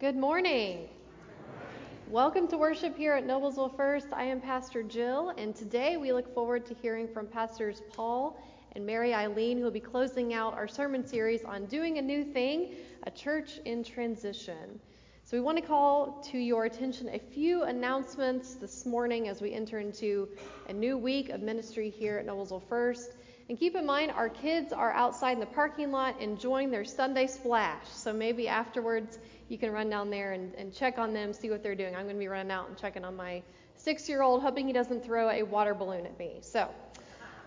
Good morning. Welcome to worship here at Noblesville First. I am Pastor Jill, and today we look forward to hearing from Pastors Paul and Mary Eileen, who will be closing out our sermon series on Doing a New Thing, a church in transition. So, we want to call to your attention a few announcements this morning as we enter into a new week of ministry here at Noblesville First. And keep in mind, our kids are outside in the parking lot enjoying their Sunday splash. So, maybe afterwards, you can run down there and, and check on them, see what they're doing. I'm going to be running out and checking on my six year old, hoping he doesn't throw a water balloon at me. So,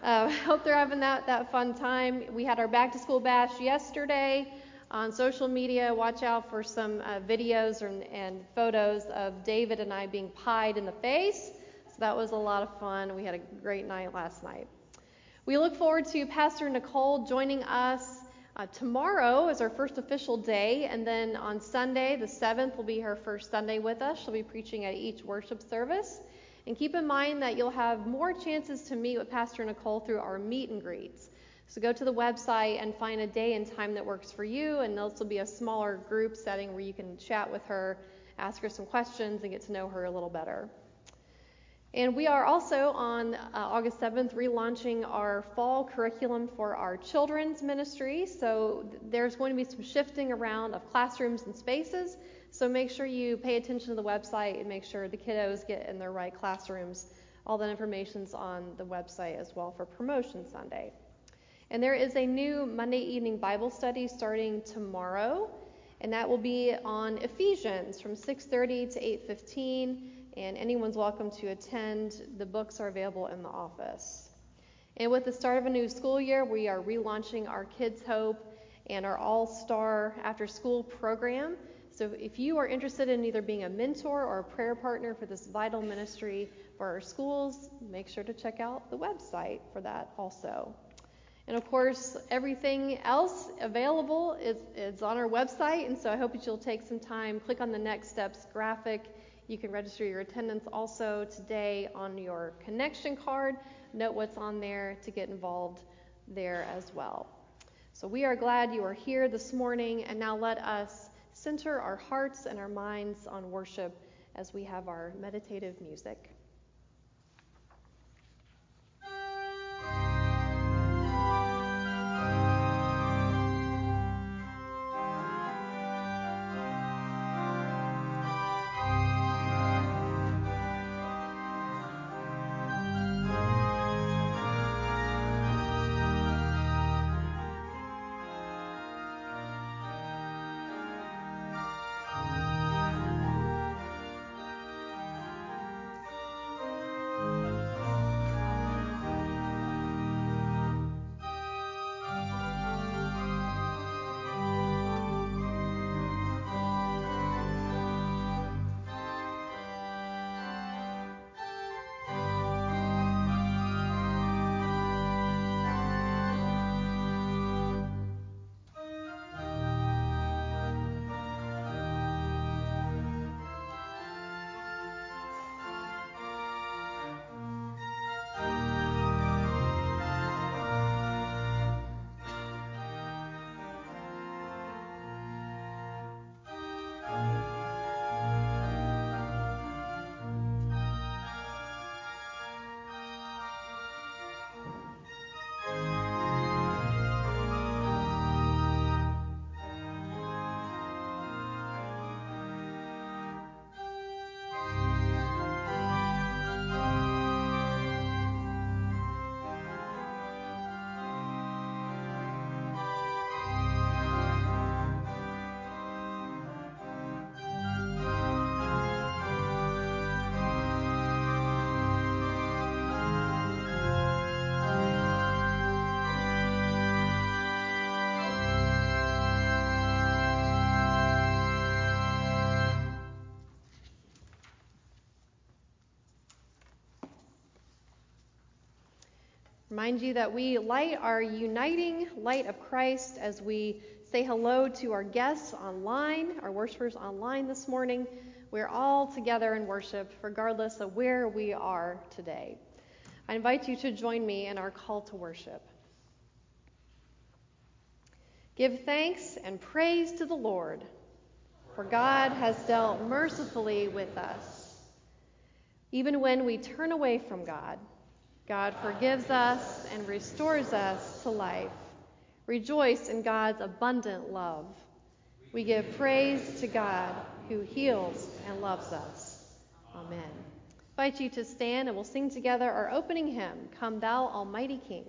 uh, hope they're having that, that fun time. We had our back to school bash yesterday on social media. Watch out for some uh, videos and, and photos of David and I being pied in the face. So, that was a lot of fun. We had a great night last night. We look forward to Pastor Nicole joining us uh, tomorrow is our first official day, and then on Sunday, the 7th, will be her first Sunday with us. She'll be preaching at each worship service. And keep in mind that you'll have more chances to meet with Pastor Nicole through our meet and greets. So go to the website and find a day and time that works for you, and this will be a smaller group setting where you can chat with her, ask her some questions, and get to know her a little better. And we are also on uh, August 7th relaunching our fall curriculum for our children's ministry. So there's going to be some shifting around of classrooms and spaces. So make sure you pay attention to the website and make sure the kiddos get in their right classrooms. All that information's on the website as well for Promotion Sunday. And there is a new Monday evening Bible study starting tomorrow, and that will be on Ephesians from 6:30 to 8:15 and anyone's welcome to attend. The books are available in the office. And with the start of a new school year, we are relaunching our Kids Hope and our All Star After School program. So if you are interested in either being a mentor or a prayer partner for this vital ministry for our schools, make sure to check out the website for that also. And of course, everything else available is, is on our website, and so I hope that you'll take some time, click on the next steps graphic you can register your attendance also today on your connection card. Note what's on there to get involved there as well. So we are glad you are here this morning, and now let us center our hearts and our minds on worship as we have our meditative music. Remind you that we light our uniting light of Christ as we say hello to our guests online, our worshipers online this morning. We're all together in worship, regardless of where we are today. I invite you to join me in our call to worship. Give thanks and praise to the Lord. for God has dealt mercifully with us. Even when we turn away from God, God forgives us and restores us to life. Rejoice in God's abundant love. We give praise to God who heals and loves us. Amen. I invite you to stand and we'll sing together our opening hymn, Come Thou Almighty King.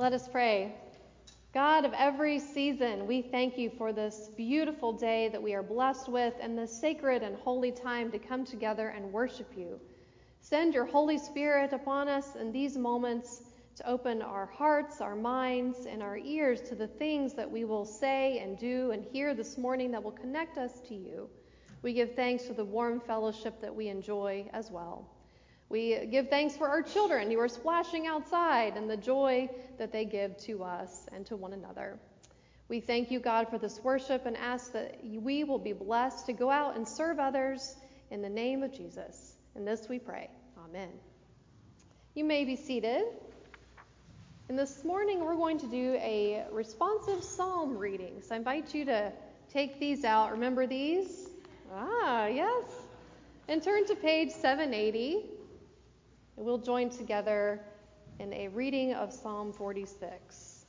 Let us pray. God of every season, we thank you for this beautiful day that we are blessed with and this sacred and holy time to come together and worship you. Send your Holy Spirit upon us in these moments to open our hearts, our minds, and our ears to the things that we will say and do and hear this morning that will connect us to you. We give thanks for the warm fellowship that we enjoy as well. We give thanks for our children who are splashing outside and the joy that they give to us and to one another. We thank you, God, for this worship and ask that we will be blessed to go out and serve others in the name of Jesus. And this we pray. Amen. You may be seated. And this morning we're going to do a responsive psalm reading. So I invite you to take these out. Remember these? Ah, yes. And turn to page 780. And we'll join together in a reading of Psalm 46.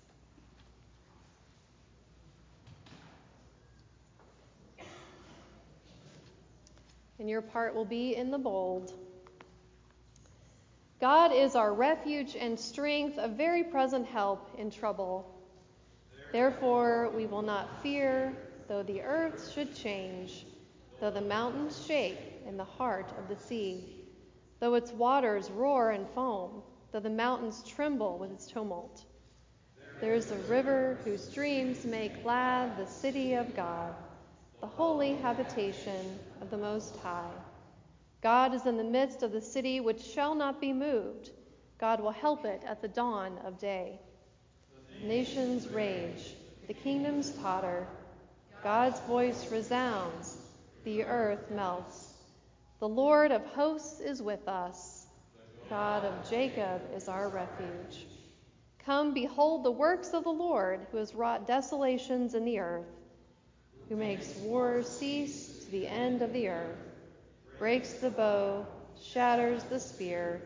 And your part will be in the bold. God is our refuge and strength, a very present help in trouble. Therefore, we will not fear, though the earth should change, though the mountains shake in the heart of the sea though its waters roar and foam, though the mountains tremble with its tumult. There is a river whose streams make glad the city of God, the holy habitation of the Most High. God is in the midst of the city which shall not be moved. God will help it at the dawn of day. Nations rage, the kingdoms totter. God's voice resounds, the earth melts. The Lord of hosts is with us. God of Jacob is our refuge. Come, behold the works of the Lord, who has wrought desolations in the earth, who makes war cease to the end of the earth, breaks the bow, shatters the spear,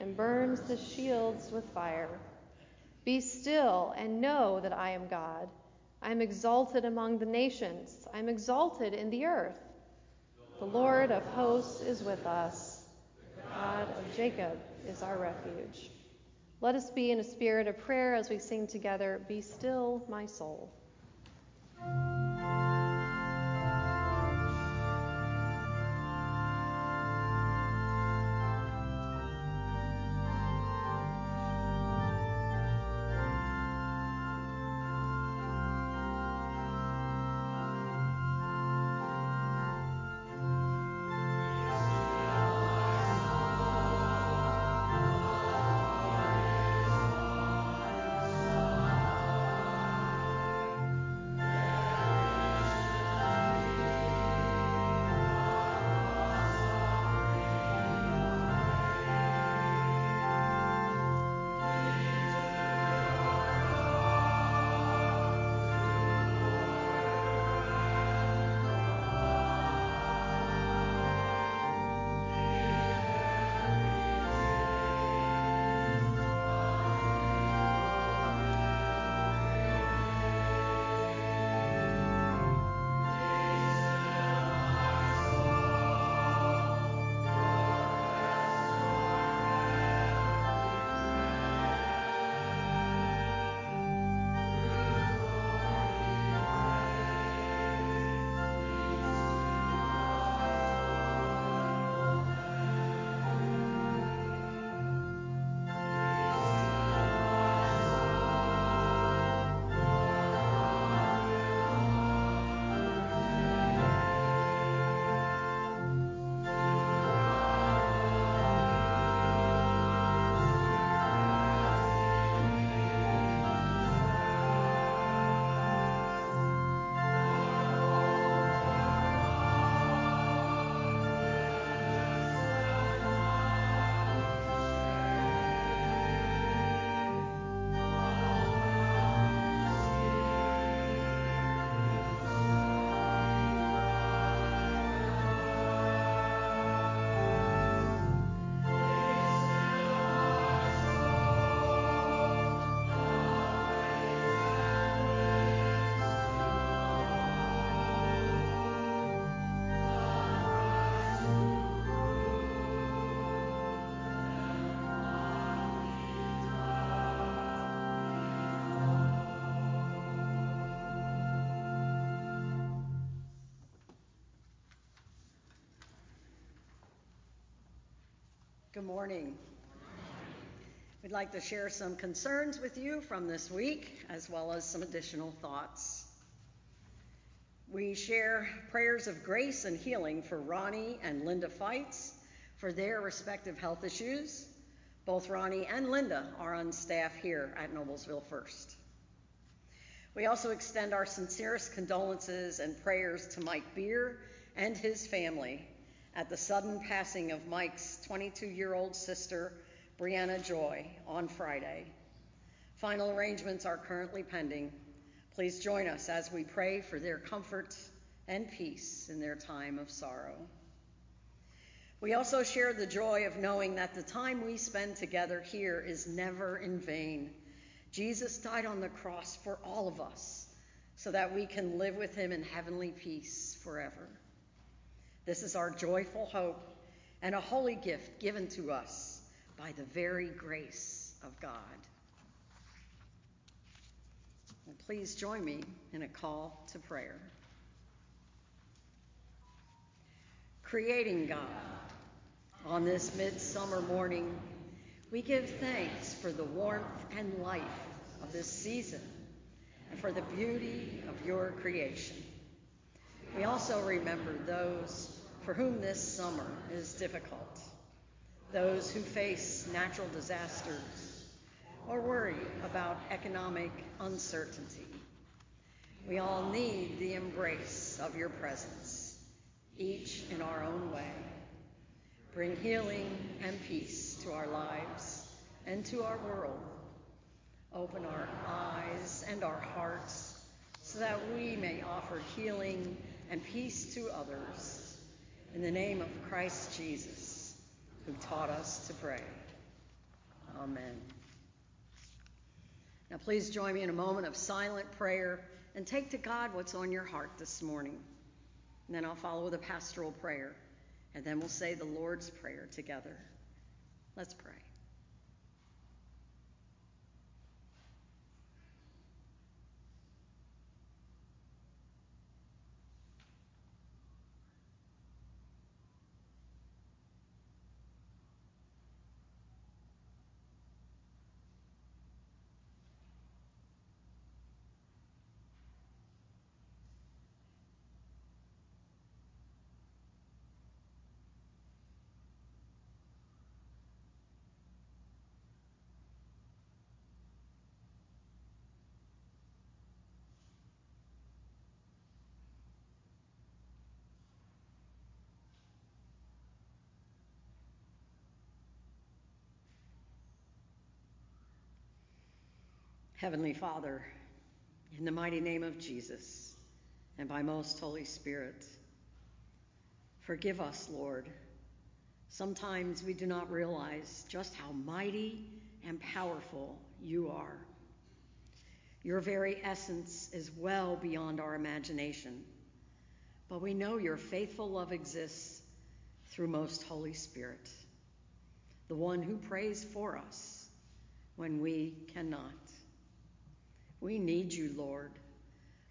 and burns the shields with fire. Be still and know that I am God. I am exalted among the nations, I am exalted in the earth. The Lord of hosts is with us, the God of Jacob is our refuge. Let us be in a spirit of prayer as we sing together, Be still, my soul. Good morning. We'd like to share some concerns with you from this week, as well as some additional thoughts. We share prayers of grace and healing for Ronnie and Linda Fights for their respective health issues. Both Ronnie and Linda are on staff here at Noblesville First. We also extend our sincerest condolences and prayers to Mike Beer and his family at the sudden passing of Mike's 22 year old sister, Brianna Joy, on Friday. Final arrangements are currently pending. Please join us as we pray for their comfort and peace in their time of sorrow. We also share the joy of knowing that the time we spend together here is never in vain. Jesus died on the cross for all of us so that we can live with him in heavenly peace forever. This is our joyful hope and a holy gift given to us by the very grace of God. And please join me in a call to prayer. Creating God, on this midsummer morning, we give thanks for the warmth and life of this season and for the beauty of your creation. We also remember those for whom this summer is difficult, those who face natural disasters or worry about economic uncertainty. We all need the embrace of your presence, each in our own way. Bring healing and peace to our lives and to our world. Open our eyes and our hearts so that we may offer healing and peace to others in the name of Christ Jesus, who taught us to pray. Amen. Now, please join me in a moment of silent prayer and take to God what's on your heart this morning. And then I'll follow with a pastoral prayer, and then we'll say the Lord's Prayer together. Let's pray. Heavenly Father, in the mighty name of Jesus and by most Holy Spirit, forgive us, Lord. Sometimes we do not realize just how mighty and powerful you are. Your very essence is well beyond our imagination, but we know your faithful love exists through most Holy Spirit, the one who prays for us when we cannot. We need you, Lord,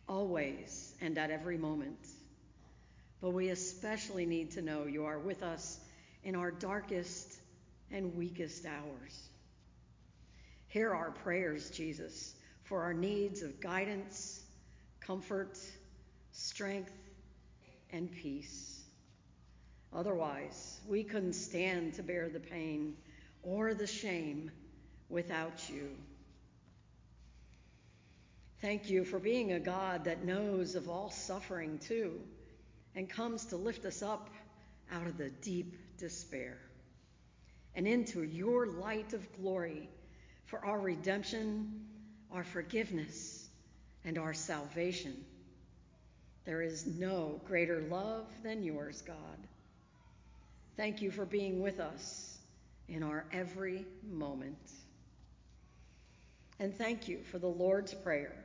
always and at every moment. But we especially need to know you are with us in our darkest and weakest hours. Hear our prayers, Jesus, for our needs of guidance, comfort, strength, and peace. Otherwise, we couldn't stand to bear the pain or the shame without you. Thank you for being a God that knows of all suffering too and comes to lift us up out of the deep despair and into your light of glory for our redemption, our forgiveness, and our salvation. There is no greater love than yours, God. Thank you for being with us in our every moment. And thank you for the Lord's Prayer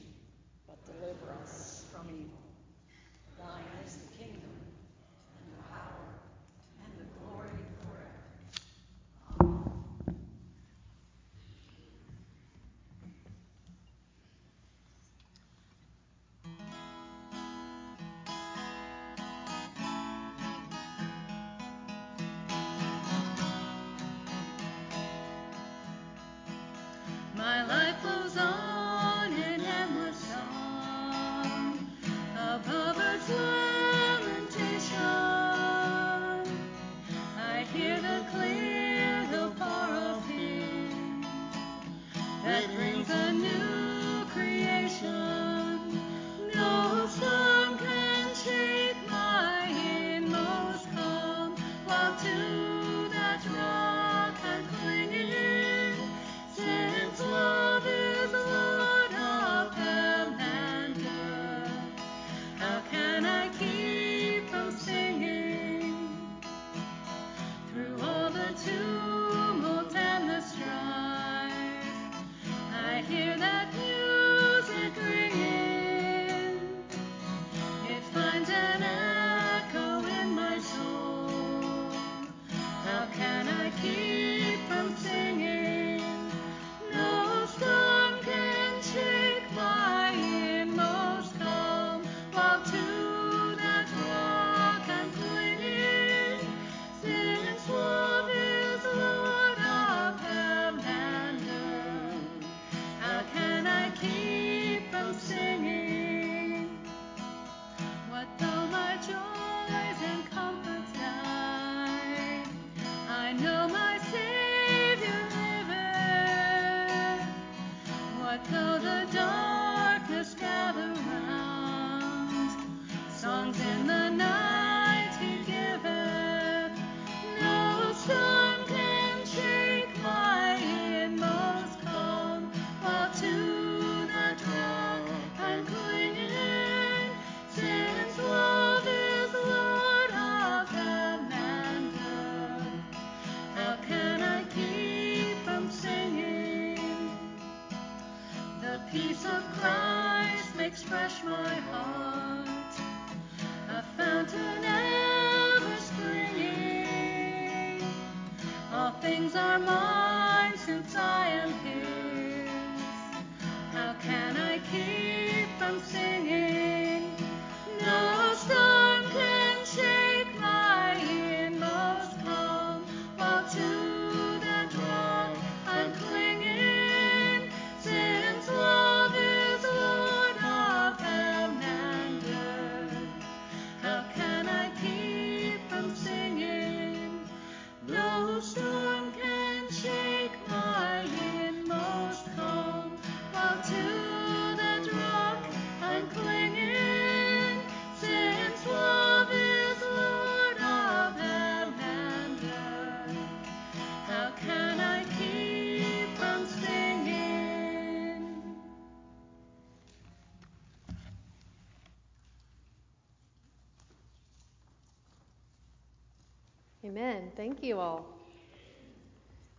Thank you all.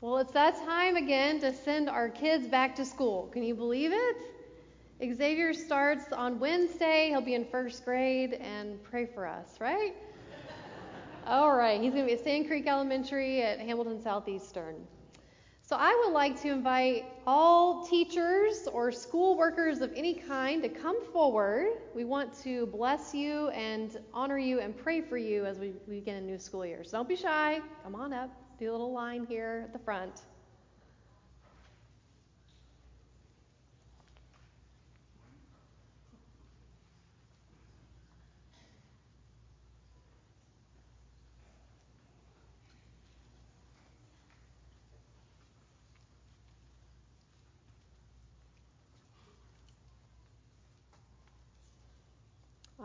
Well, it's that time again to send our kids back to school. Can you believe it? Xavier starts on Wednesday. He'll be in first grade and pray for us, right? All right. He's going to be at Sand Creek Elementary at Hamilton Southeastern. So I would like to invite all teachers or school workers of any kind to come forward. We want to bless you and honor you and pray for you as we begin a new school year. So don't be shy. Come on up. Do a little line here at the front.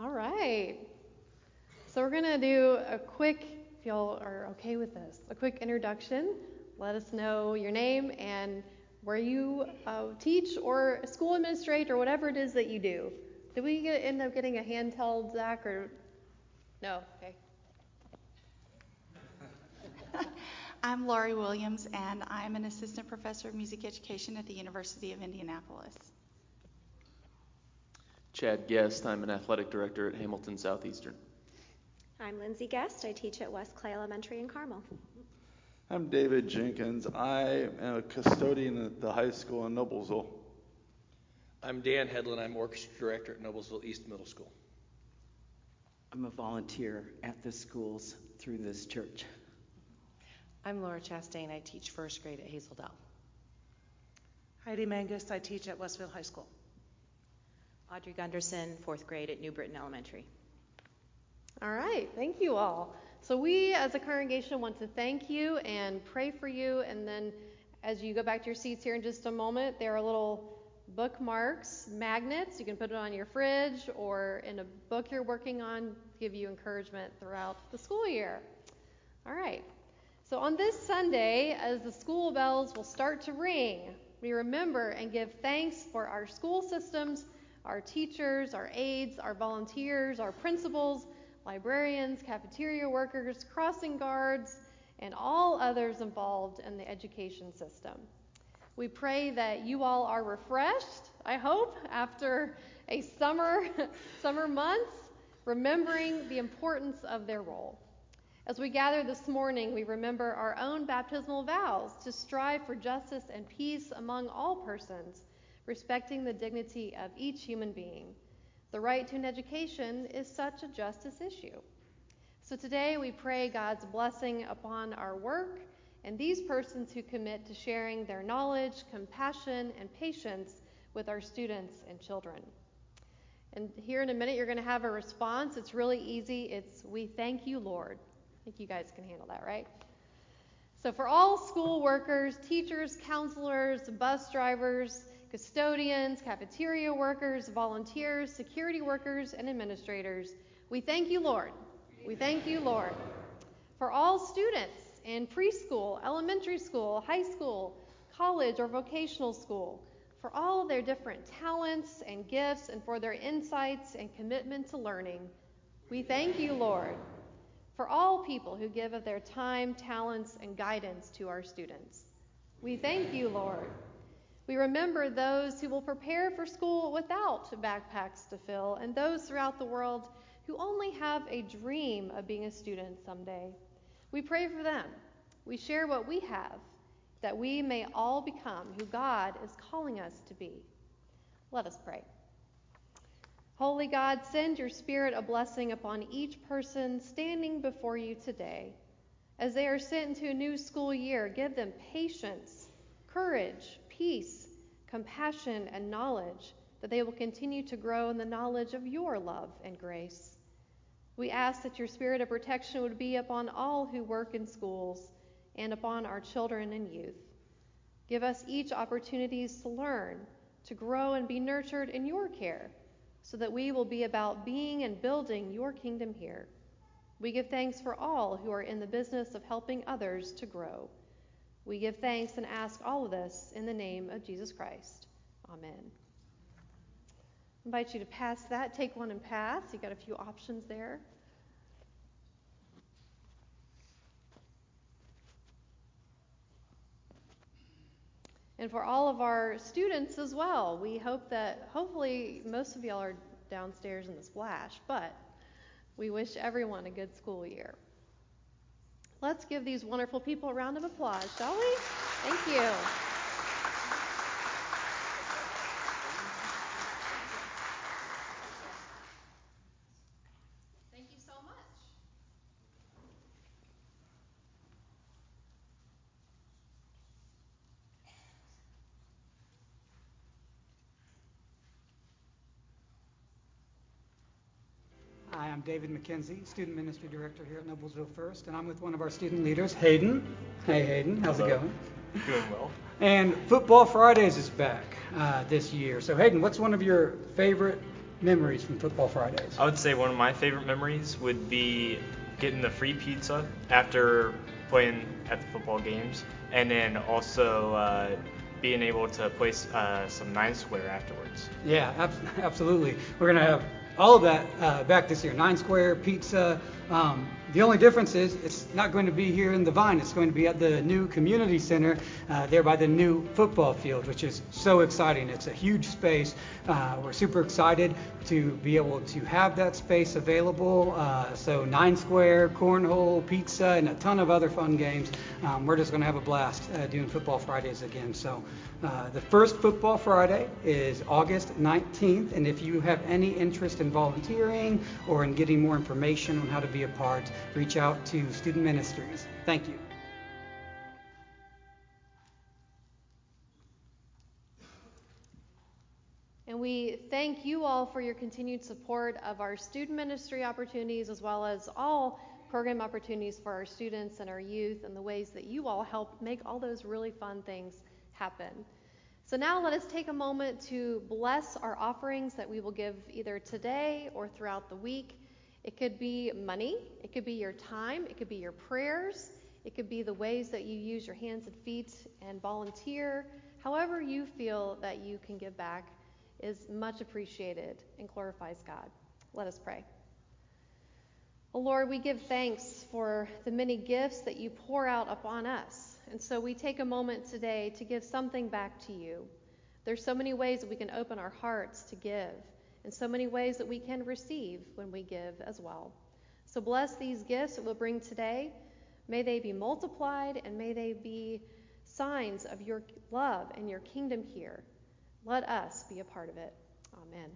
All right. So we're going to do a quick, if y'all are okay with this, a quick introduction. Let us know your name and where you uh, teach or school administrate or whatever it is that you do. Did we get, end up getting a handheld, Zach, or no? Okay. I'm Laurie Williams, and I'm an assistant professor of music education at the University of Indianapolis. Chad Guest. I'm an athletic director at Hamilton Southeastern. I'm Lindsay Guest. I teach at West Clay Elementary in Carmel. I'm David Jenkins. I am a custodian at the high school in Noblesville. I'm Dan Hedlund. I'm orchestra director at Noblesville East Middle School. I'm a volunteer at the schools through this church. I'm Laura Chastain. I teach first grade at Hazel Dell. Heidi Mangus. I teach at Westville High School. Audrey Gunderson, fourth grade at New Britton Elementary. All right, thank you all. So, we as a congregation want to thank you and pray for you. And then, as you go back to your seats here in just a moment, there are little bookmarks, magnets. You can put it on your fridge or in a book you're working on give you encouragement throughout the school year. All right. So, on this Sunday, as the school bells will start to ring, we remember and give thanks for our school systems, our teachers, our aides, our volunteers, our principals, librarians, cafeteria workers, crossing guards, and all others involved in the education system. We pray that you all are refreshed, I hope, after a summer summer months, remembering the importance of their role. As we gather this morning, we remember our own baptismal vows to strive for justice and peace among all persons, respecting the dignity of each human being. The right to an education is such a justice issue. So today we pray God's blessing upon our work and these persons who commit to sharing their knowledge, compassion, and patience with our students and children. And here in a minute, you're going to have a response. It's really easy. It's, We thank you, Lord. I think you guys can handle that, right? So, for all school workers, teachers, counselors, bus drivers, custodians, cafeteria workers, volunteers, security workers, and administrators, we thank you, Lord. We thank you, Lord. For all students in preschool, elementary school, high school, college, or vocational school, for all their different talents and gifts, and for their insights and commitment to learning, we thank you, Lord. For all people who give of their time, talents, and guidance to our students, we thank you, Lord. We remember those who will prepare for school without backpacks to fill, and those throughout the world who only have a dream of being a student someday. We pray for them. We share what we have, that we may all become who God is calling us to be. Let us pray. Holy God, send your Spirit a blessing upon each person standing before you today. As they are sent into a new school year, give them patience, courage, peace, compassion, and knowledge that they will continue to grow in the knowledge of your love and grace. We ask that your spirit of protection would be upon all who work in schools and upon our children and youth. Give us each opportunities to learn, to grow, and be nurtured in your care, so that we will be about being and building your kingdom here. We give thanks for all who are in the business of helping others to grow. We give thanks and ask all of this in the name of Jesus Christ. Amen. I invite you to pass that. Take one and pass. You've got a few options there. And for all of our students as well, we hope that hopefully most of y'all are downstairs in the splash, but we wish everyone a good school year. Let's give these wonderful people a round of applause, shall we? Thank you. Hi, I'm David McKenzie, Student Ministry Director here at Noblesville First, and I'm with one of our student leaders, Hayden. Hey, Hayden, how's Hello. it going? Doing well. And Football Fridays is back uh, this year. So, Hayden, what's one of your favorite memories from Football Fridays? I would say one of my favorite memories would be getting the free pizza after playing at the football games, and then also uh, being able to play uh, some nine square afterwards. Yeah, ab- absolutely. We're to have all of that uh, back this year. Nine Square, pizza. Um, the only difference is it's not going to be here in the Vine. It's going to be at the new community center uh, there by the new football field, which is so exciting. It's a huge space. Uh, we're super excited to be able to have that space available. Uh, so Nine Square, cornhole, pizza, and a ton of other fun games. Um, we're just going to have a blast uh, doing Football Fridays again. So uh, the first Football Friday is August 19th, and if you have any interest in volunteering or in getting more information on how to be a part, reach out to Student Ministries. Thank you. And we thank you all for your continued support of our student ministry opportunities as well as all program opportunities for our students and our youth and the ways that you all help make all those really fun things happen. So now let us take a moment to bless our offerings that we will give either today or throughout the week. It could be money, it could be your time, it could be your prayers, it could be the ways that you use your hands and feet and volunteer. However, you feel that you can give back is much appreciated and glorifies God. Let us pray. Oh Lord, we give thanks for the many gifts that you pour out upon us. And so we take a moment today to give something back to you. There's so many ways that we can open our hearts to give, and so many ways that we can receive when we give as well. So bless these gifts that we'll bring today. May they be multiplied and may they be signs of your love and your kingdom here. Let us be a part of it. Amen.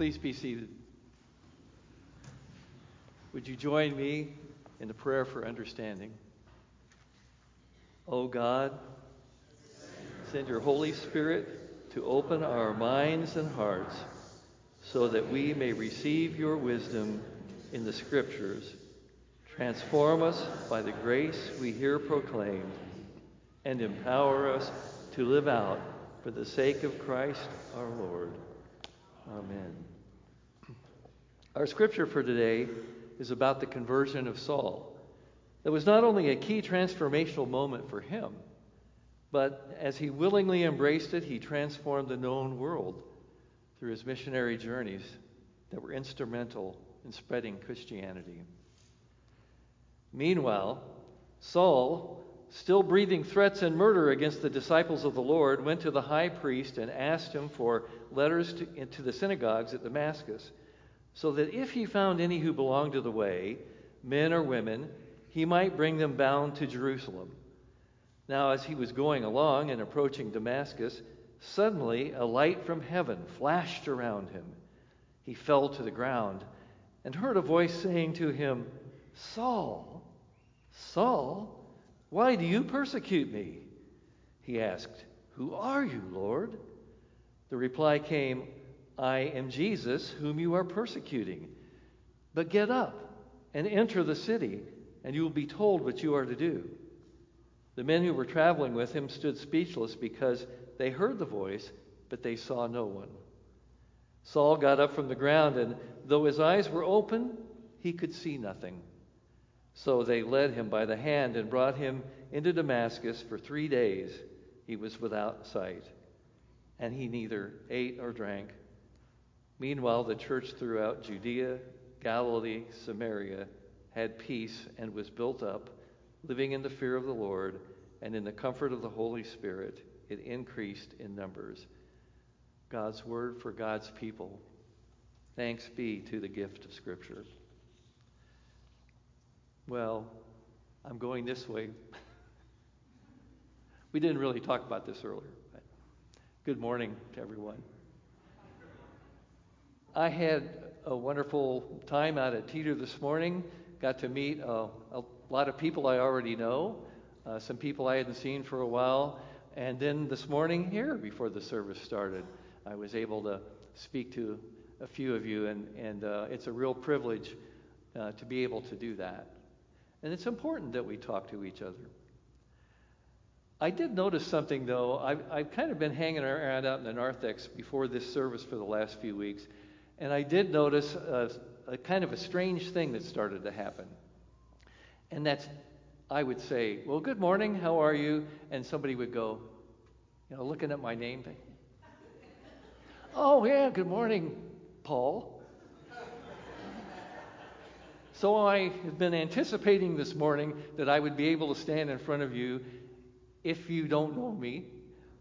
Please be seated. Would you join me in the prayer for understanding? O God, send your Holy Spirit to open our minds and hearts so that we may receive your wisdom in the Scriptures. Transform us by the grace we hear proclaimed and empower us to live out for the sake of Christ our Lord. Amen. Our scripture for today is about the conversion of Saul. It was not only a key transformational moment for him, but as he willingly embraced it, he transformed the known world through his missionary journeys that were instrumental in spreading Christianity. Meanwhile, Saul, still breathing threats and murder against the disciples of the Lord, went to the high priest and asked him for letters to, to the synagogues at Damascus, so that if he found any who belonged to the way, men or women, he might bring them bound to Jerusalem. Now, as he was going along and approaching Damascus, suddenly a light from heaven flashed around him. He fell to the ground and heard a voice saying to him, Saul, Saul, why do you persecute me? He asked, Who are you, Lord? The reply came, I am Jesus, whom you are persecuting. But get up and enter the city, and you will be told what you are to do. The men who were traveling with him stood speechless because they heard the voice, but they saw no one. Saul got up from the ground, and though his eyes were open, he could see nothing. So they led him by the hand and brought him into Damascus. For three days he was without sight, and he neither ate or drank. Meanwhile, the church throughout Judea, Galilee, Samaria had peace and was built up, living in the fear of the Lord and in the comfort of the Holy Spirit. It increased in numbers. God's word for God's people. Thanks be to the gift of Scripture. Well, I'm going this way. we didn't really talk about this earlier. But good morning to everyone. I had a wonderful time out at Teeter this morning. Got to meet uh, a lot of people I already know, uh, some people I hadn't seen for a while. And then this morning, here before the service started, I was able to speak to a few of you, and, and uh, it's a real privilege uh, to be able to do that. And it's important that we talk to each other. I did notice something, though. I've, I've kind of been hanging around out in the narthex before this service for the last few weeks, and I did notice a, a kind of a strange thing that started to happen. And that's, I would say, Well, good morning, how are you? And somebody would go, You know, looking at my name, Oh, yeah, good morning, Paul. So I have been anticipating this morning that I would be able to stand in front of you. If you don't know me,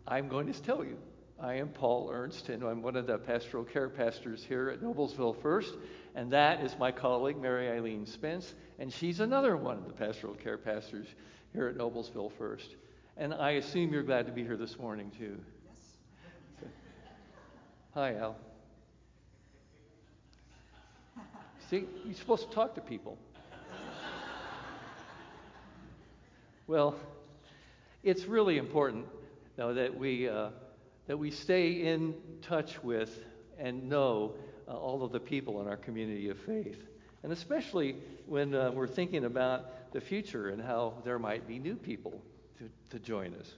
I'm going to tell you. I am Paul Ernst, and I'm one of the pastoral care pastors here at Noblesville First. And that is my colleague, Mary Eileen Spence, and she's another one of the pastoral care pastors here at Noblesville First. And I assume you're glad to be here this morning, too. Yes. Hi, Al. See, you're supposed to talk to people. well, it's really important, though, that we uh, that we stay in touch with and know uh, all of the people in our community of faith, and especially when uh, we're thinking about the future and how there might be new people to, to join us.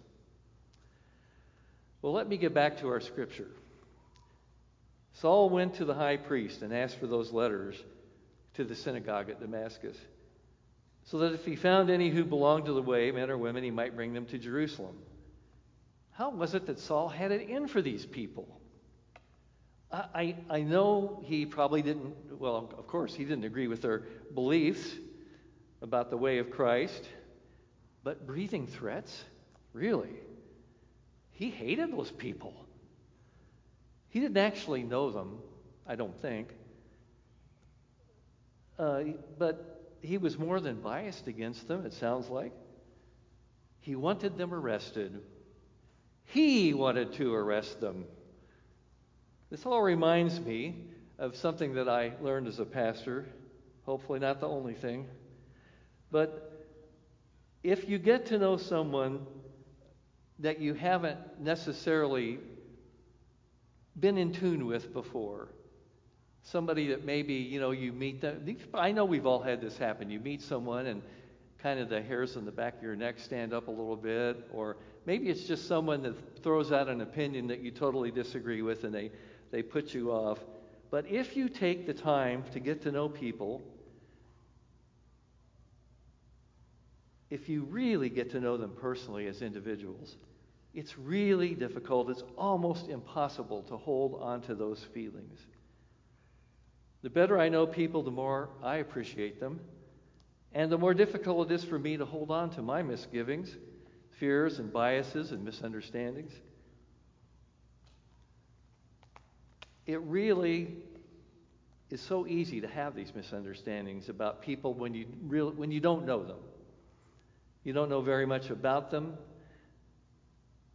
Well, let me get back to our scripture. Saul went to the high priest and asked for those letters to the synagogue at Damascus, so that if he found any who belonged to the way, men or women, he might bring them to Jerusalem. How was it that Saul had it in for these people? I, I, know he probably didn't, well, of course, he didn't agree with their beliefs about the way of Christ, but breathing threats? Really? He hated those people. He didn't actually know them, I don't think. Uh, but he was more than biased against them, it sounds like. He wanted them arrested. He wanted to arrest them. This all reminds me of something that I learned as a pastor. Hopefully, not the only thing. But if you get to know someone that you haven't necessarily been in tune with before, somebody that maybe you know you meet them. I know we've all had this happen. You meet someone and kind of the hairs on the back of your neck stand up a little bit, or maybe it's just someone that throws out an opinion that you totally disagree with and they, they put you off. But if you take the time to get to know people, if you really get to know them personally as individuals, it's really difficult. It's almost impossible to hold on to those feelings. The better I know people, the more I appreciate them. And the more difficult it is for me to hold on to my misgivings, fears, and biases and misunderstandings. It really is so easy to have these misunderstandings about people when you, really, when you don't know them. You don't know very much about them.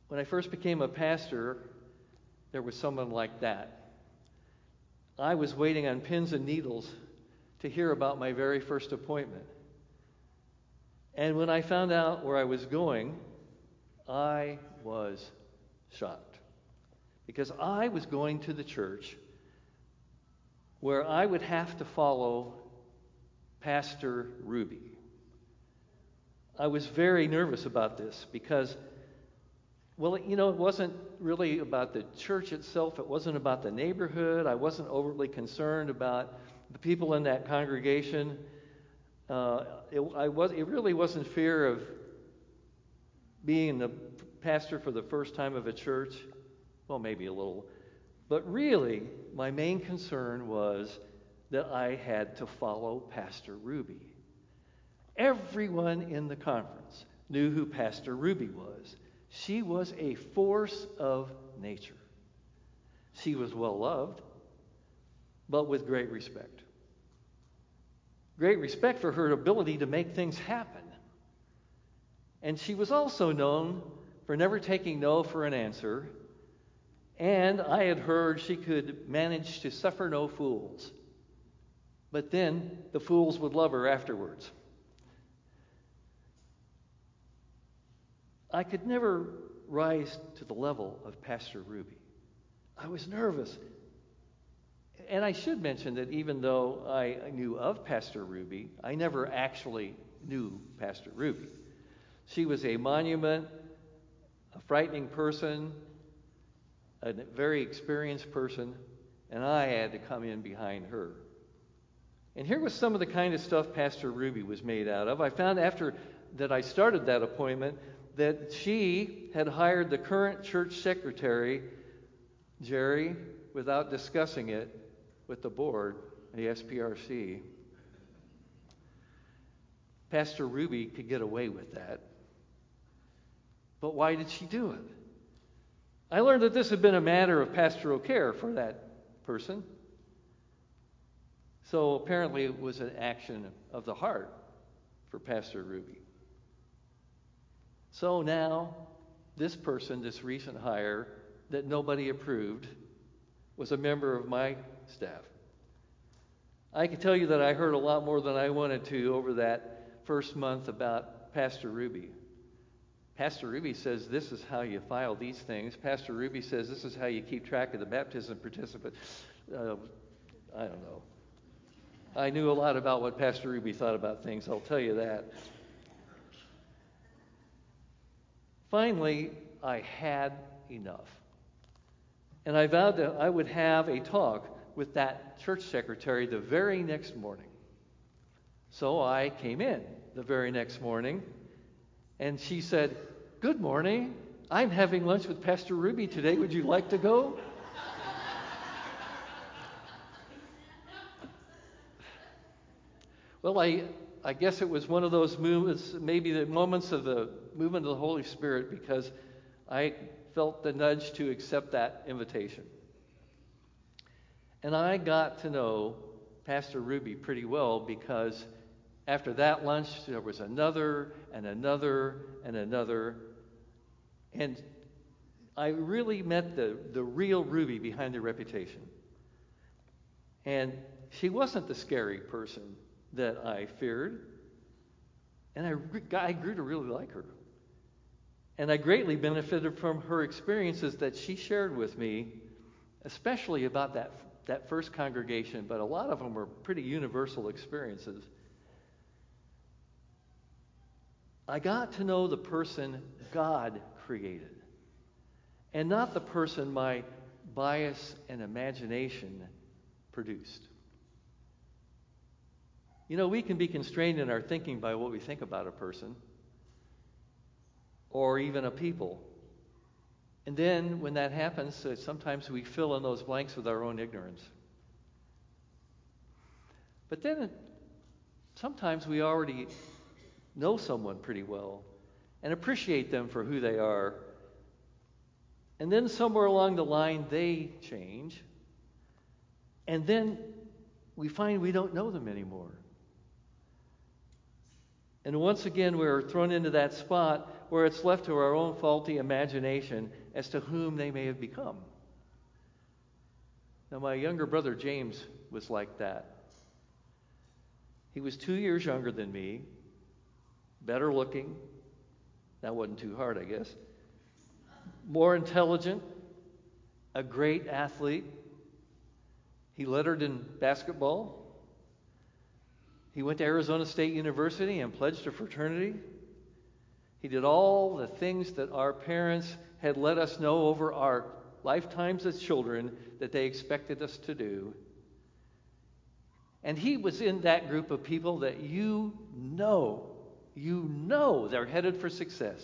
When I first became a pastor, there was someone like that. I was waiting on pins and needles to hear about my very first appointment. And when I found out where I was going, I was shocked. Because I was going to the church where I would have to follow Pastor Ruby. I was very nervous about this because well, you know, it wasn't really about the church itself. It wasn't about the neighborhood. I wasn't overly concerned about the people in that congregation. Uh, it, I was, it really wasn't fear of being the pastor for the first time of a church. Well, maybe a little. But really, my main concern was that I had to follow Pastor Ruby. Everyone in the conference knew who Pastor Ruby was. She was a force of nature. She was well loved, but with great respect. Great respect for her ability to make things happen. And she was also known for never taking no for an answer. And I had heard she could manage to suffer no fools. But then the fools would love her afterwards. I could never rise to the level of Pastor Ruby. I was nervous. And I should mention that even though I knew of Pastor Ruby, I never actually knew Pastor Ruby. She was a monument, a frightening person, a very experienced person, and I had to come in behind her. And here was some of the kind of stuff Pastor Ruby was made out of. I found after that I started that appointment that she had hired the current church secretary, Jerry, without discussing it with the board, the SPRC. Pastor Ruby could get away with that. But why did she do it? I learned that this had been a matter of pastoral care for that person. So apparently it was an action of the heart for Pastor Ruby. So now, this person, this recent hire that nobody approved, was a member of my staff. I can tell you that I heard a lot more than I wanted to over that first month about Pastor Ruby. Pastor Ruby says this is how you file these things. Pastor Ruby says this is how you keep track of the baptism participant. Uh, I don't know. I knew a lot about what Pastor Ruby thought about things, I'll tell you that. Finally, I had enough. And I vowed that I would have a talk with that church secretary the very next morning. So I came in the very next morning, and she said, Good morning. I'm having lunch with Pastor Ruby today. Would you like to go? well, I, I guess it was one of those moments, maybe the moments of the movement of the Holy Spirit, because I felt the nudge to accept that invitation. And I got to know Pastor Ruby pretty well because after that lunch, there was another and another and another. And I really met the, the real Ruby behind the reputation. And she wasn't the scary person that I feared. And I, I grew to really like her. And I greatly benefited from her experiences that she shared with me, especially about that, that first congregation, but a lot of them were pretty universal experiences. I got to know the person God created and not the person my bias and imagination produced. You know, we can be constrained in our thinking by what we think about a person or even a people. And then when that happens, uh, sometimes we fill in those blanks with our own ignorance. But then sometimes we already know someone pretty well and appreciate them for who they are. And then somewhere along the line, they change. And then we find we don't know them anymore. And once again, we're thrown into that spot where it's left to our own faulty imagination as to whom they may have become. Now, my younger brother James was like that. He was two years younger than me, better looking. That wasn't too hard, I guess. More intelligent, a great athlete. He lettered in basketball. He went to Arizona State University and pledged a fraternity. He did all the things that our parents had let us know over our lifetimes as children that they expected us to do. And he was in that group of people that you know you know they're headed for success.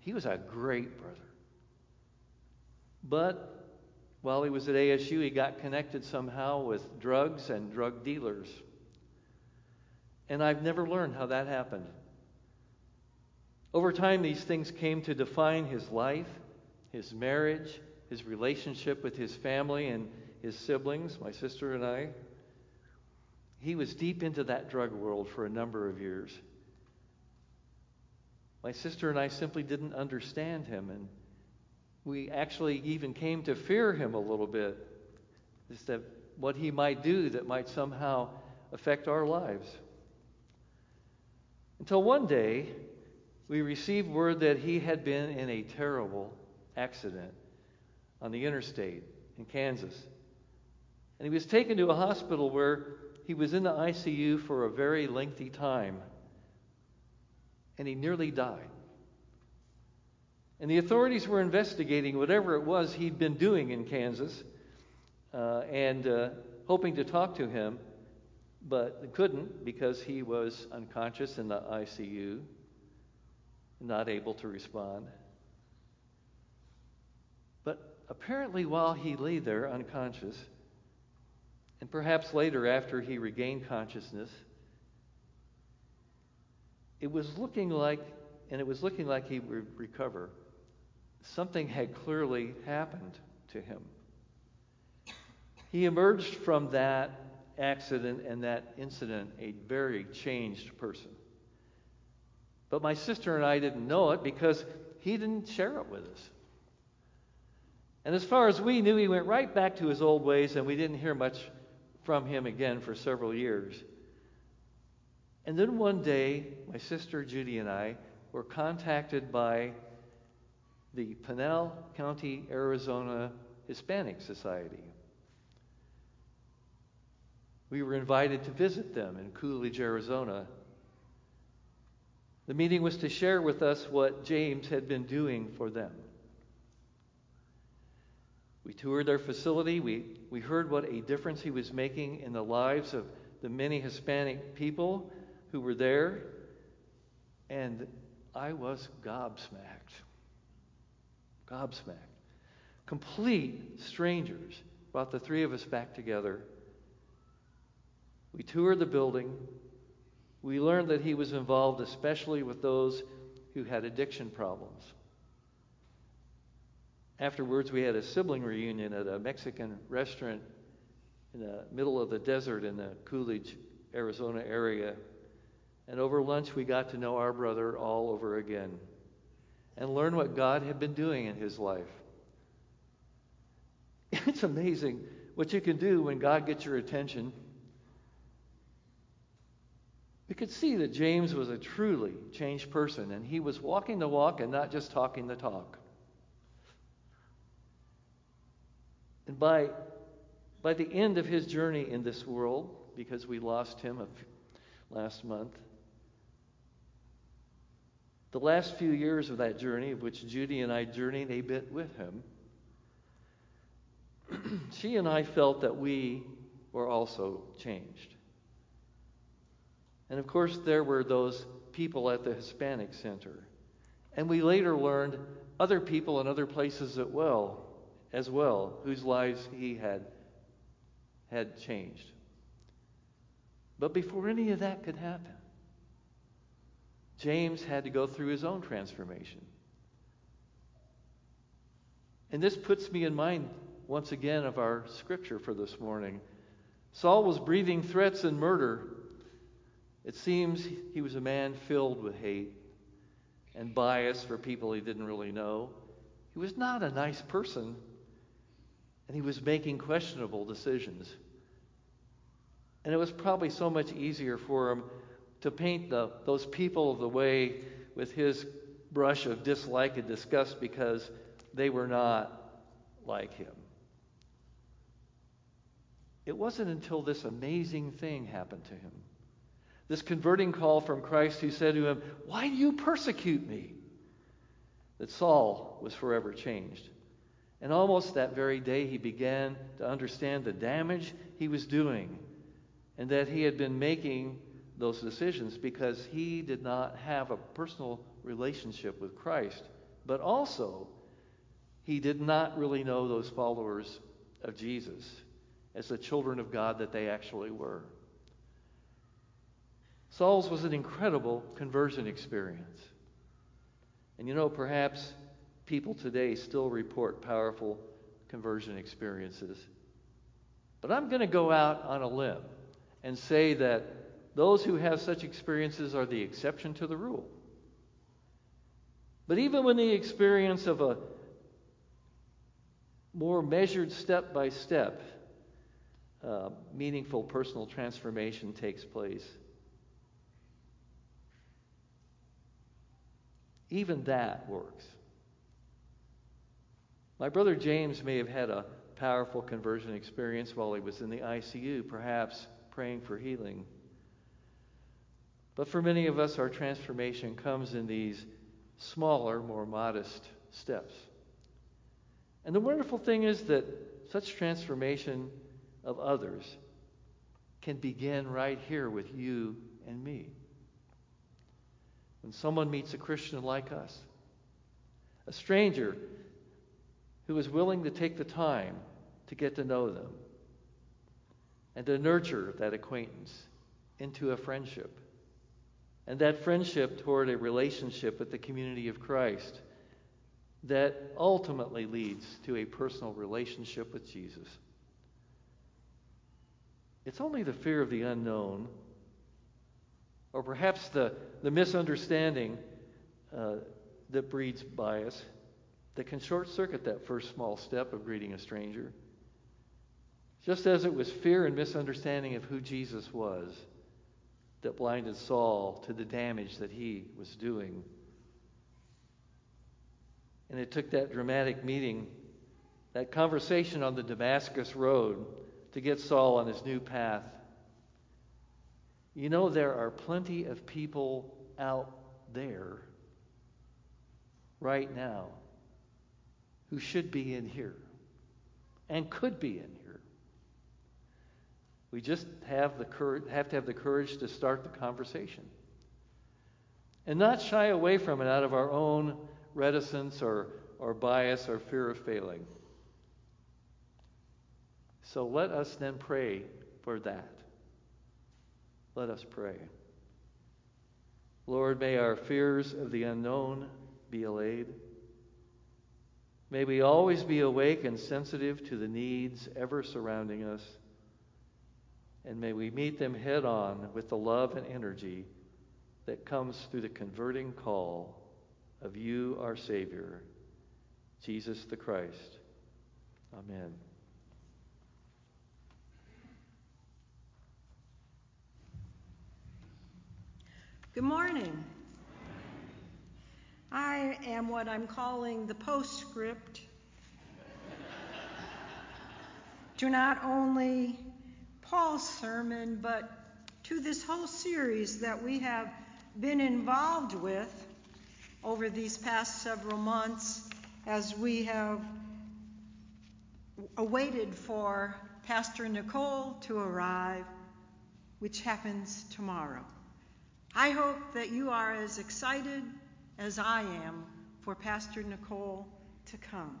He was a great brother. But while he was at ASU, he got connected somehow with drugs and drug dealers. And I've never learned how that happened. Over time, these things came to define his life, his marriage, his relationship with his family and his siblings, my sister and I. He was deep into that drug world for a number of years. My sister and I simply didn't understand him, and we actually even came to fear him a little bit just to what he might do that might somehow affect our lives. Until one day, we received word that he had been in a terrible accident on the interstate in Kansas. And he was taken to a hospital where he was in the ICU for a very lengthy time, and he nearly died. And the authorities were investigating whatever it was he'd been doing in Kansas uh, and uh, hoping to talk to him, but couldn't because he was unconscious in the ICU, not able to respond. But apparently, while he lay there unconscious, and perhaps later, after he regained consciousness, it was looking like, and it was looking like he would recover. Something had clearly happened to him. He emerged from that accident and that incident a very changed person. But my sister and I didn't know it because he didn't share it with us. And as far as we knew, he went right back to his old ways, and we didn't hear much from him again for several years. And then one day, my sister Judy and I were contacted by the Pinal County, Arizona Hispanic Society. We were invited to visit them in Coolidge, Arizona. The meeting was to share with us what James had been doing for them. We toured their facility. We, we heard what a difference he was making in the lives of the many Hispanic people who were there. And I was gobsmacked. Gobsmacked. Complete strangers brought the three of us back together. We toured the building. We learned that he was involved especially with those who had addiction problems. Afterwards, we had a sibling reunion at a Mexican restaurant in the middle of the desert in the Coolidge, Arizona area. And over lunch, we got to know our brother all over again and learn what God had been doing in his life. It's amazing what you can do when God gets your attention. We could see that James was a truly changed person, and he was walking the walk and not just talking the talk. And by, by the end of his journey in this world, because we lost him last month, the last few years of that journey, of which Judy and I journeyed a bit with him, she and I felt that we were also changed. And of course, there were those people at the Hispanic Center. And we later learned other people in other places as well, as well, whose lives he had had changed. But before any of that could happen, James had to go through his own transformation. And this puts me in mind once again of our scripture for this morning. Saul was breathing threats and murder. It seems he was a man filled with hate and bias for people he didn't really know. He was not a nice person, and he was making questionable decisions. And it was probably so much easier for him to paint the, those people of the way with his brush of dislike and disgust because they were not like him. It wasn't until this amazing thing happened to him, this converting call from Christ who said to him, Why do you persecute me? that Saul was forever changed. And almost that very day, he began to understand the damage he was doing and that he had been making those decisions because he did not have a personal relationship with Christ. But also, he did not really know those followers of Jesus as the children of God that they actually were. Saul's was an incredible conversion experience. And you know, perhaps people today still report powerful conversion experiences. But I'm going to go out on a limb and say that those who have such experiences are the exception to the rule. But even when the experience of a more measured step by step, meaningful personal transformation takes place. Even that works. My brother James may have had a powerful conversion experience while he was in the ICU, perhaps praying for healing. But for many of us, our transformation comes in these smaller, more modest steps. And the wonderful thing is that such transformation of others can begin right here with you and me. When someone meets a Christian like us, a stranger who is willing to take the time to get to know them and to nurture that acquaintance into a friendship. And that friendship toward a relationship with the community of Christ that ultimately leads to a personal relationship with Jesus. It's only the fear of the unknown, or perhaps the, the misunderstanding uh, that breeds bias, that can short circuit that first small step of greeting a stranger. Just as it was fear and misunderstanding of who Jesus was that blinded Saul to the damage that he was doing. And it took that dramatic meeting, that conversation on the Damascus Road, to get Saul on his new path. You know, there are plenty of people out there right now who should be in here and could be in here. We just have, the courage, have to have the courage to start the conversation and not shy away from it out of our own reticence or, or bias or fear of failing. So let us then pray for that. Let us pray. Lord, may our fears of the unknown be allayed. May we always be awake and sensitive to the needs ever surrounding us. And may we meet them head on with the love and energy that comes through the converting call of you, our Savior, Jesus the Christ. Amen. Good morning. I am what I'm calling the postscript to not only Paul's sermon, but to this whole series that we have been involved with over these past several months as we have awaited for Pastor Nicole to arrive, which happens tomorrow. I hope that you are as excited as I am for Pastor Nicole to come.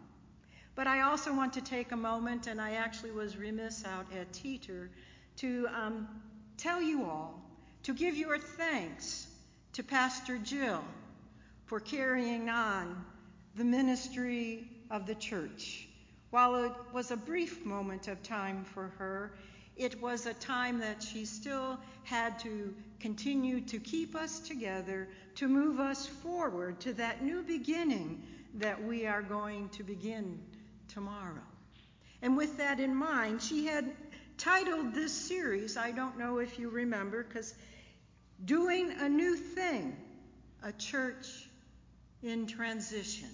But I also want to take a moment, and I actually was remiss out at Teeter, to um, tell you all to give your thanks to Pastor Jill for carrying on the ministry of the church. While it was a brief moment of time for her, it was a time that she still had to continue to keep us together, to move us forward to that new beginning that we are going to begin tomorrow. And with that in mind, she had titled this series, I don't know if you remember, because Doing a New Thing, a Church in Transition.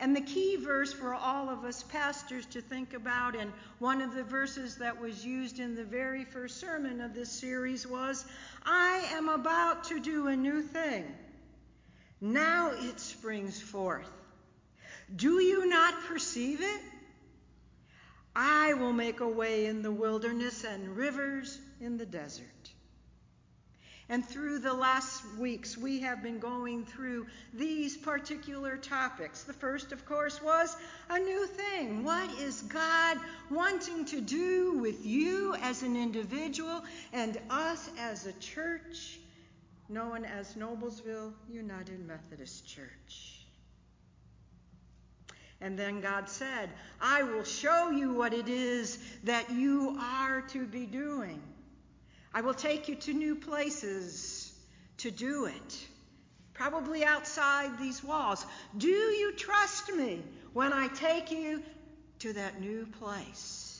And the key verse for all of us pastors to think about, and one of the verses that was used in the very first sermon of this series was I am about to do a new thing. Now it springs forth. Do you not perceive it? I will make a way in the wilderness and rivers in the desert. And through the last weeks, we have been going through these particular topics. The first, of course, was a new thing. What is God wanting to do with you as an individual and us as a church, known as Noblesville United Methodist Church? And then God said, I will show you what it is that you are to be doing. I will take you to new places to do it, probably outside these walls. Do you trust me when I take you to that new place?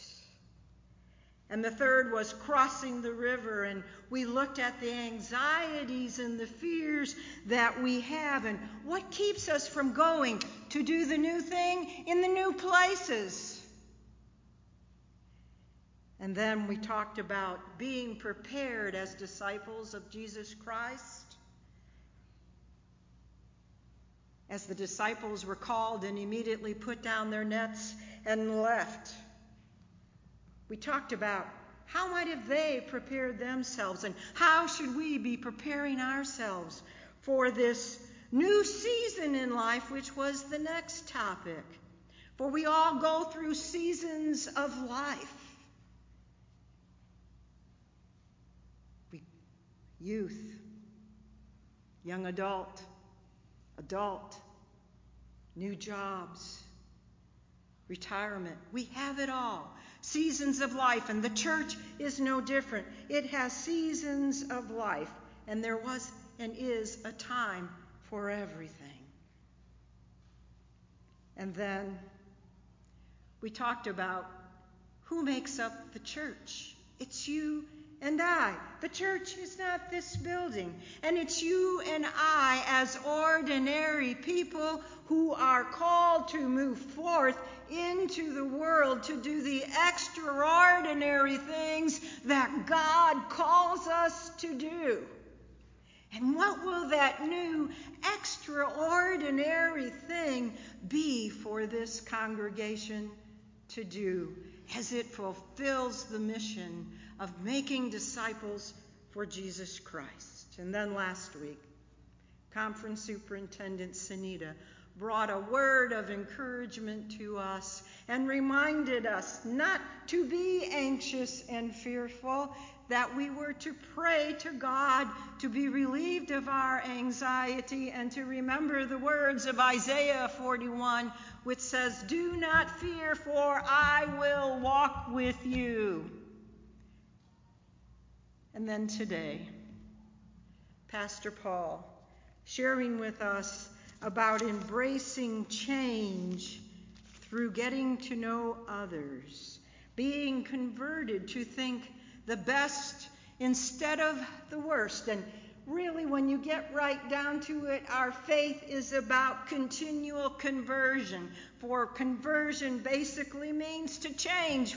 And the third was crossing the river, and we looked at the anxieties and the fears that we have, and what keeps us from going to do the new thing in the new places. And then we talked about being prepared as disciples of Jesus Christ. As the disciples were called and immediately put down their nets and left. We talked about how might have they prepared themselves and how should we be preparing ourselves for this new season in life, which was the next topic. For we all go through seasons of life. Youth, young adult, adult, new jobs, retirement. We have it all. Seasons of life, and the church is no different. It has seasons of life, and there was and is a time for everything. And then we talked about who makes up the church. It's you and I. The church is not this building. And it's you and I, as ordinary people who are called to move forth into the world to do the extraordinary things that God calls us to do. And what will that new extraordinary thing be for this congregation to do as it fulfills the mission of making disciples for Jesus Christ. And then last week, Conference Superintendent Sunita brought a word of encouragement to us and reminded us not to be anxious and fearful, that we were to pray to God to be relieved of our anxiety and to remember the words of Isaiah 41, which says, Do not fear, for I will walk with you. And then today, Pastor Paul sharing with us about embracing change through getting to know others, being converted to think the best instead of the worst. And really, when you get right down to it, our faith is about continual conversion. For conversion basically means to change.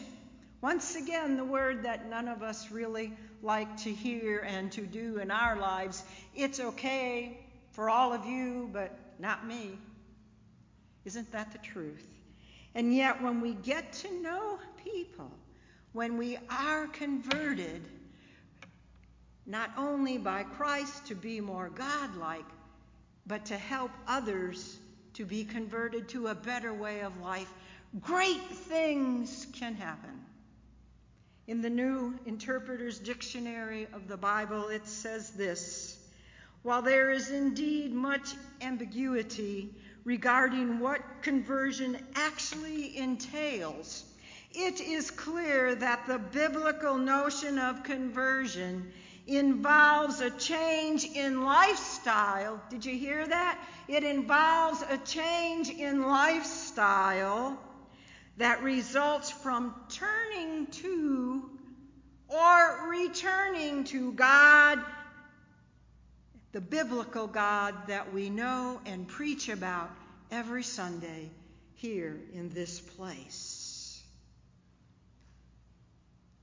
Once again, the word that none of us really like to hear and to do in our lives. It's okay for all of you, but not me. Isn't that the truth? And yet, when we get to know people, when we are converted, not only by Christ to be more godlike, but to help others to be converted to a better way of life, great things can happen. In the New Interpreter's Dictionary of the Bible, it says this While there is indeed much ambiguity regarding what conversion actually entails, it is clear that the biblical notion of conversion involves a change in lifestyle. Did you hear that? It involves a change in lifestyle that results from turning to or returning to God, the biblical God that we know and preach about every Sunday here in this place.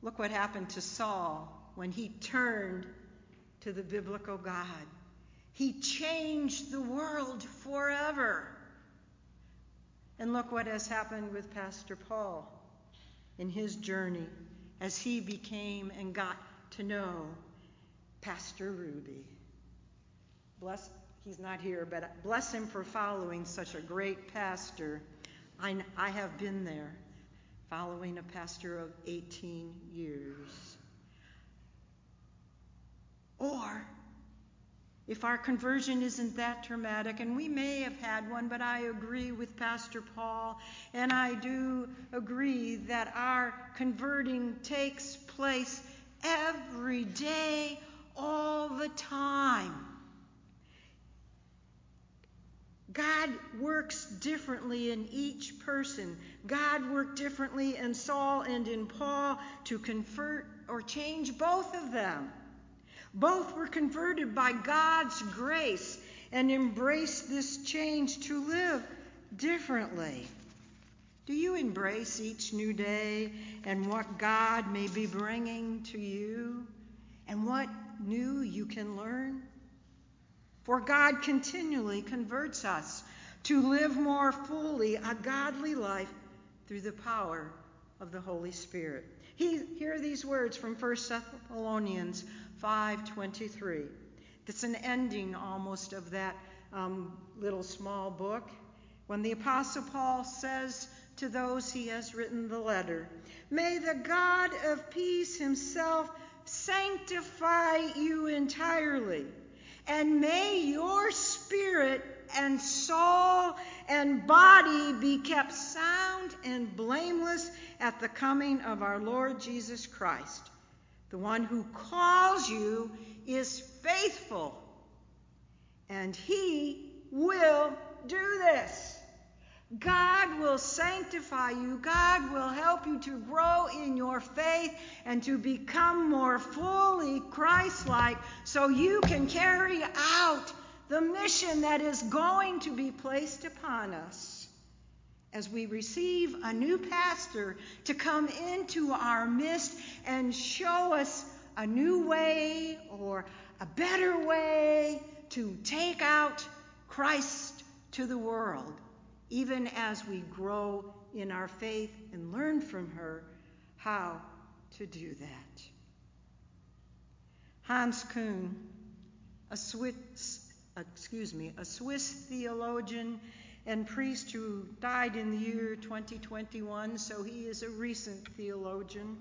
Look what happened to Saul when he turned to the biblical God. He changed the world forever. And look what has happened with Pastor Paul in his journey as he became and got to know Pastor Ruby. Bless, he's not here, but bless him for following such a great pastor. I, I have been there, following a pastor of 18 years. Or if our conversion isn't that dramatic, and we may have had one, but I agree with Pastor Paul, and I do agree that our converting takes place every day, all the time. God works differently in each person. God worked differently in Saul and in Paul to convert or change both of them. Both were converted by God's grace and embraced this change to live differently. Do you embrace each new day and what God may be bringing to you and what new you can learn? For God continually converts us to live more fully a godly life through the power of the Holy Spirit. He, hear these words from 1 Thessalonians 5:23. That's an ending almost of that um, little small book. When the Apostle Paul says to those he has written the letter, May the God of peace himself sanctify you entirely, and may your spirit and soul and body be kept sound and blameless at the coming of our Lord Jesus Christ. The one who calls you is faithful, and he will do this. God will sanctify you. God will help you to grow in your faith and to become more fully Christ like so you can carry out the mission that is going to be placed upon us as we receive a new pastor to come into our midst and show us a new way or a better way to take out Christ to the world, even as we grow in our faith and learn from her how to do that. Hans Küng, a Swiss, excuse me, a Swiss theologian and priest who died in the year 2021, so he is a recent theologian.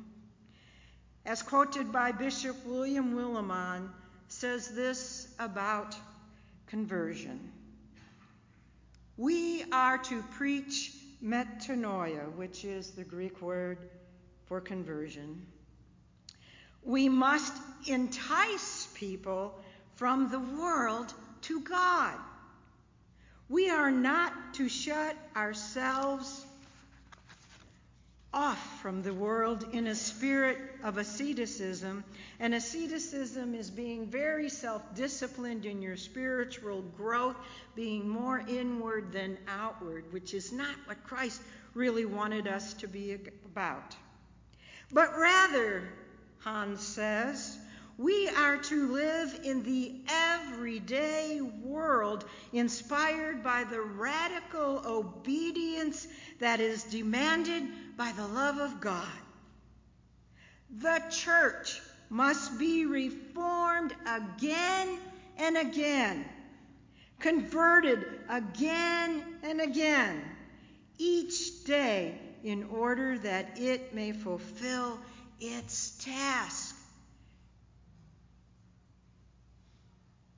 As quoted by Bishop William Willimon, says this about conversion. We are to preach metanoia, which is the Greek word for conversion. We must entice people from the world to God. We are not to shut ourselves off from the world in a spirit of asceticism. And asceticism is being very self disciplined in your spiritual growth, being more inward than outward, which is not what Christ really wanted us to be about. But rather, Hans says, we are to live in the everyday world inspired by the radical obedience that is demanded by the love of God. The church must be reformed again and again, converted again and again, each day in order that it may fulfill its task.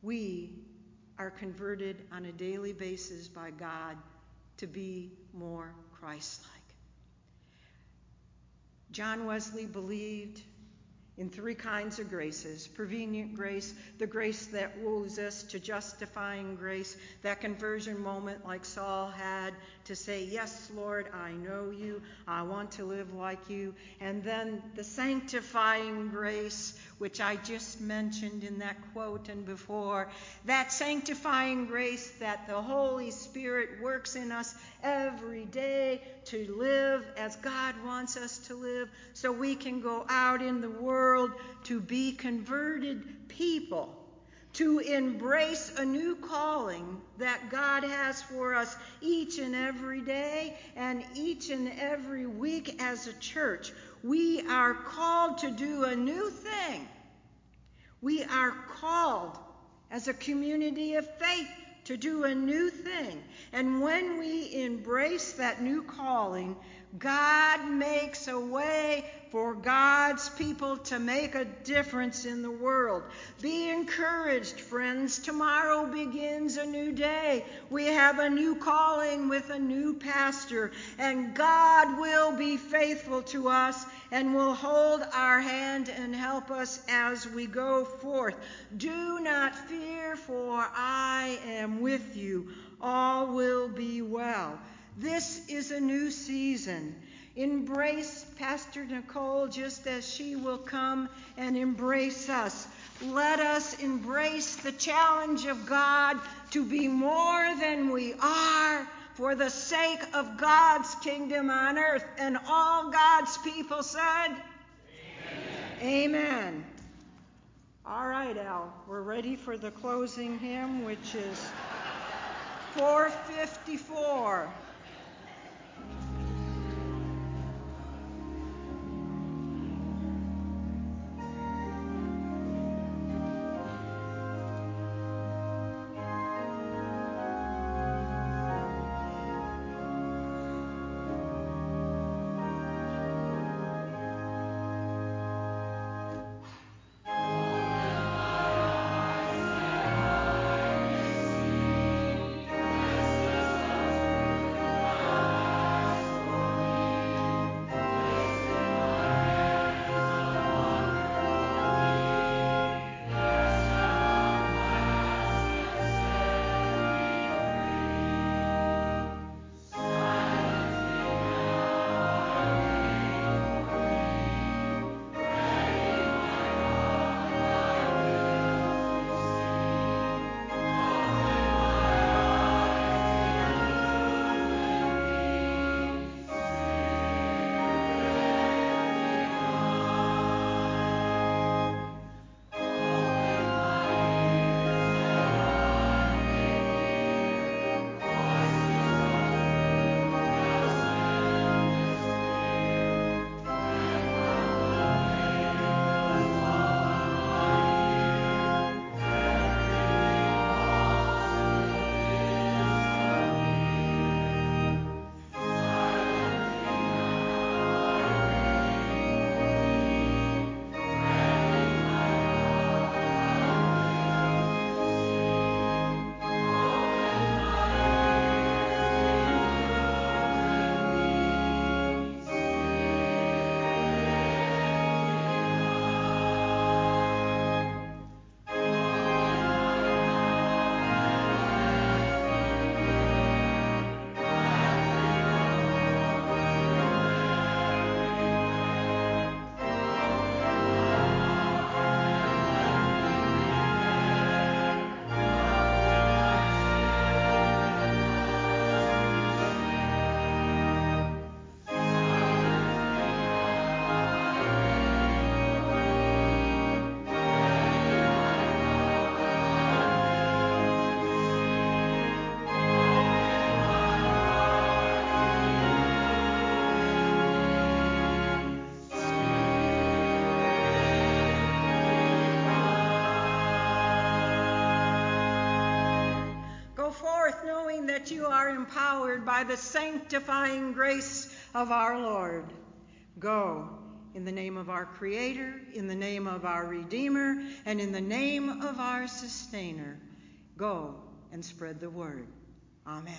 We are converted on a daily basis by God to be more Christ like. John Wesley believed in three kinds of graces prevenient grace, the grace that woos us to justifying grace, that conversion moment like Saul had to say, Yes, Lord, I know you, I want to live like you, and then the sanctifying grace, which I just mentioned in that quote and before, that sanctifying grace that the Holy Spirit works in us every day to live as God wants us to live so we can go out in the world to be converted people, to embrace a new calling that God has for us each and every day and each and every week as a church. We are called to do a new thing. We are called as a community of faith to do a new thing. And when we embrace that new calling, God makes a way for God's people to make a difference in the world. Be encouraged, friends. Tomorrow begins a new day. We have a new calling with a new pastor, and God will be faithful to us and will hold our hand and help us as we go forth. Do not fear, for I am with you. All will be well. This is a new season. Embrace Pastor Nicole just as she will come and embrace us. Let us embrace the challenge of God to be more than we are for the sake of God's kingdom on earth. And all God's people said, Amen. Amen. All right, Al, we're ready for the closing hymn, which is 454. Knowing that you are empowered by the sanctifying grace of our Lord. Go in the name of our Creator, in the name of our Redeemer, and in the name of our Sustainer. Go and spread the word. Amen.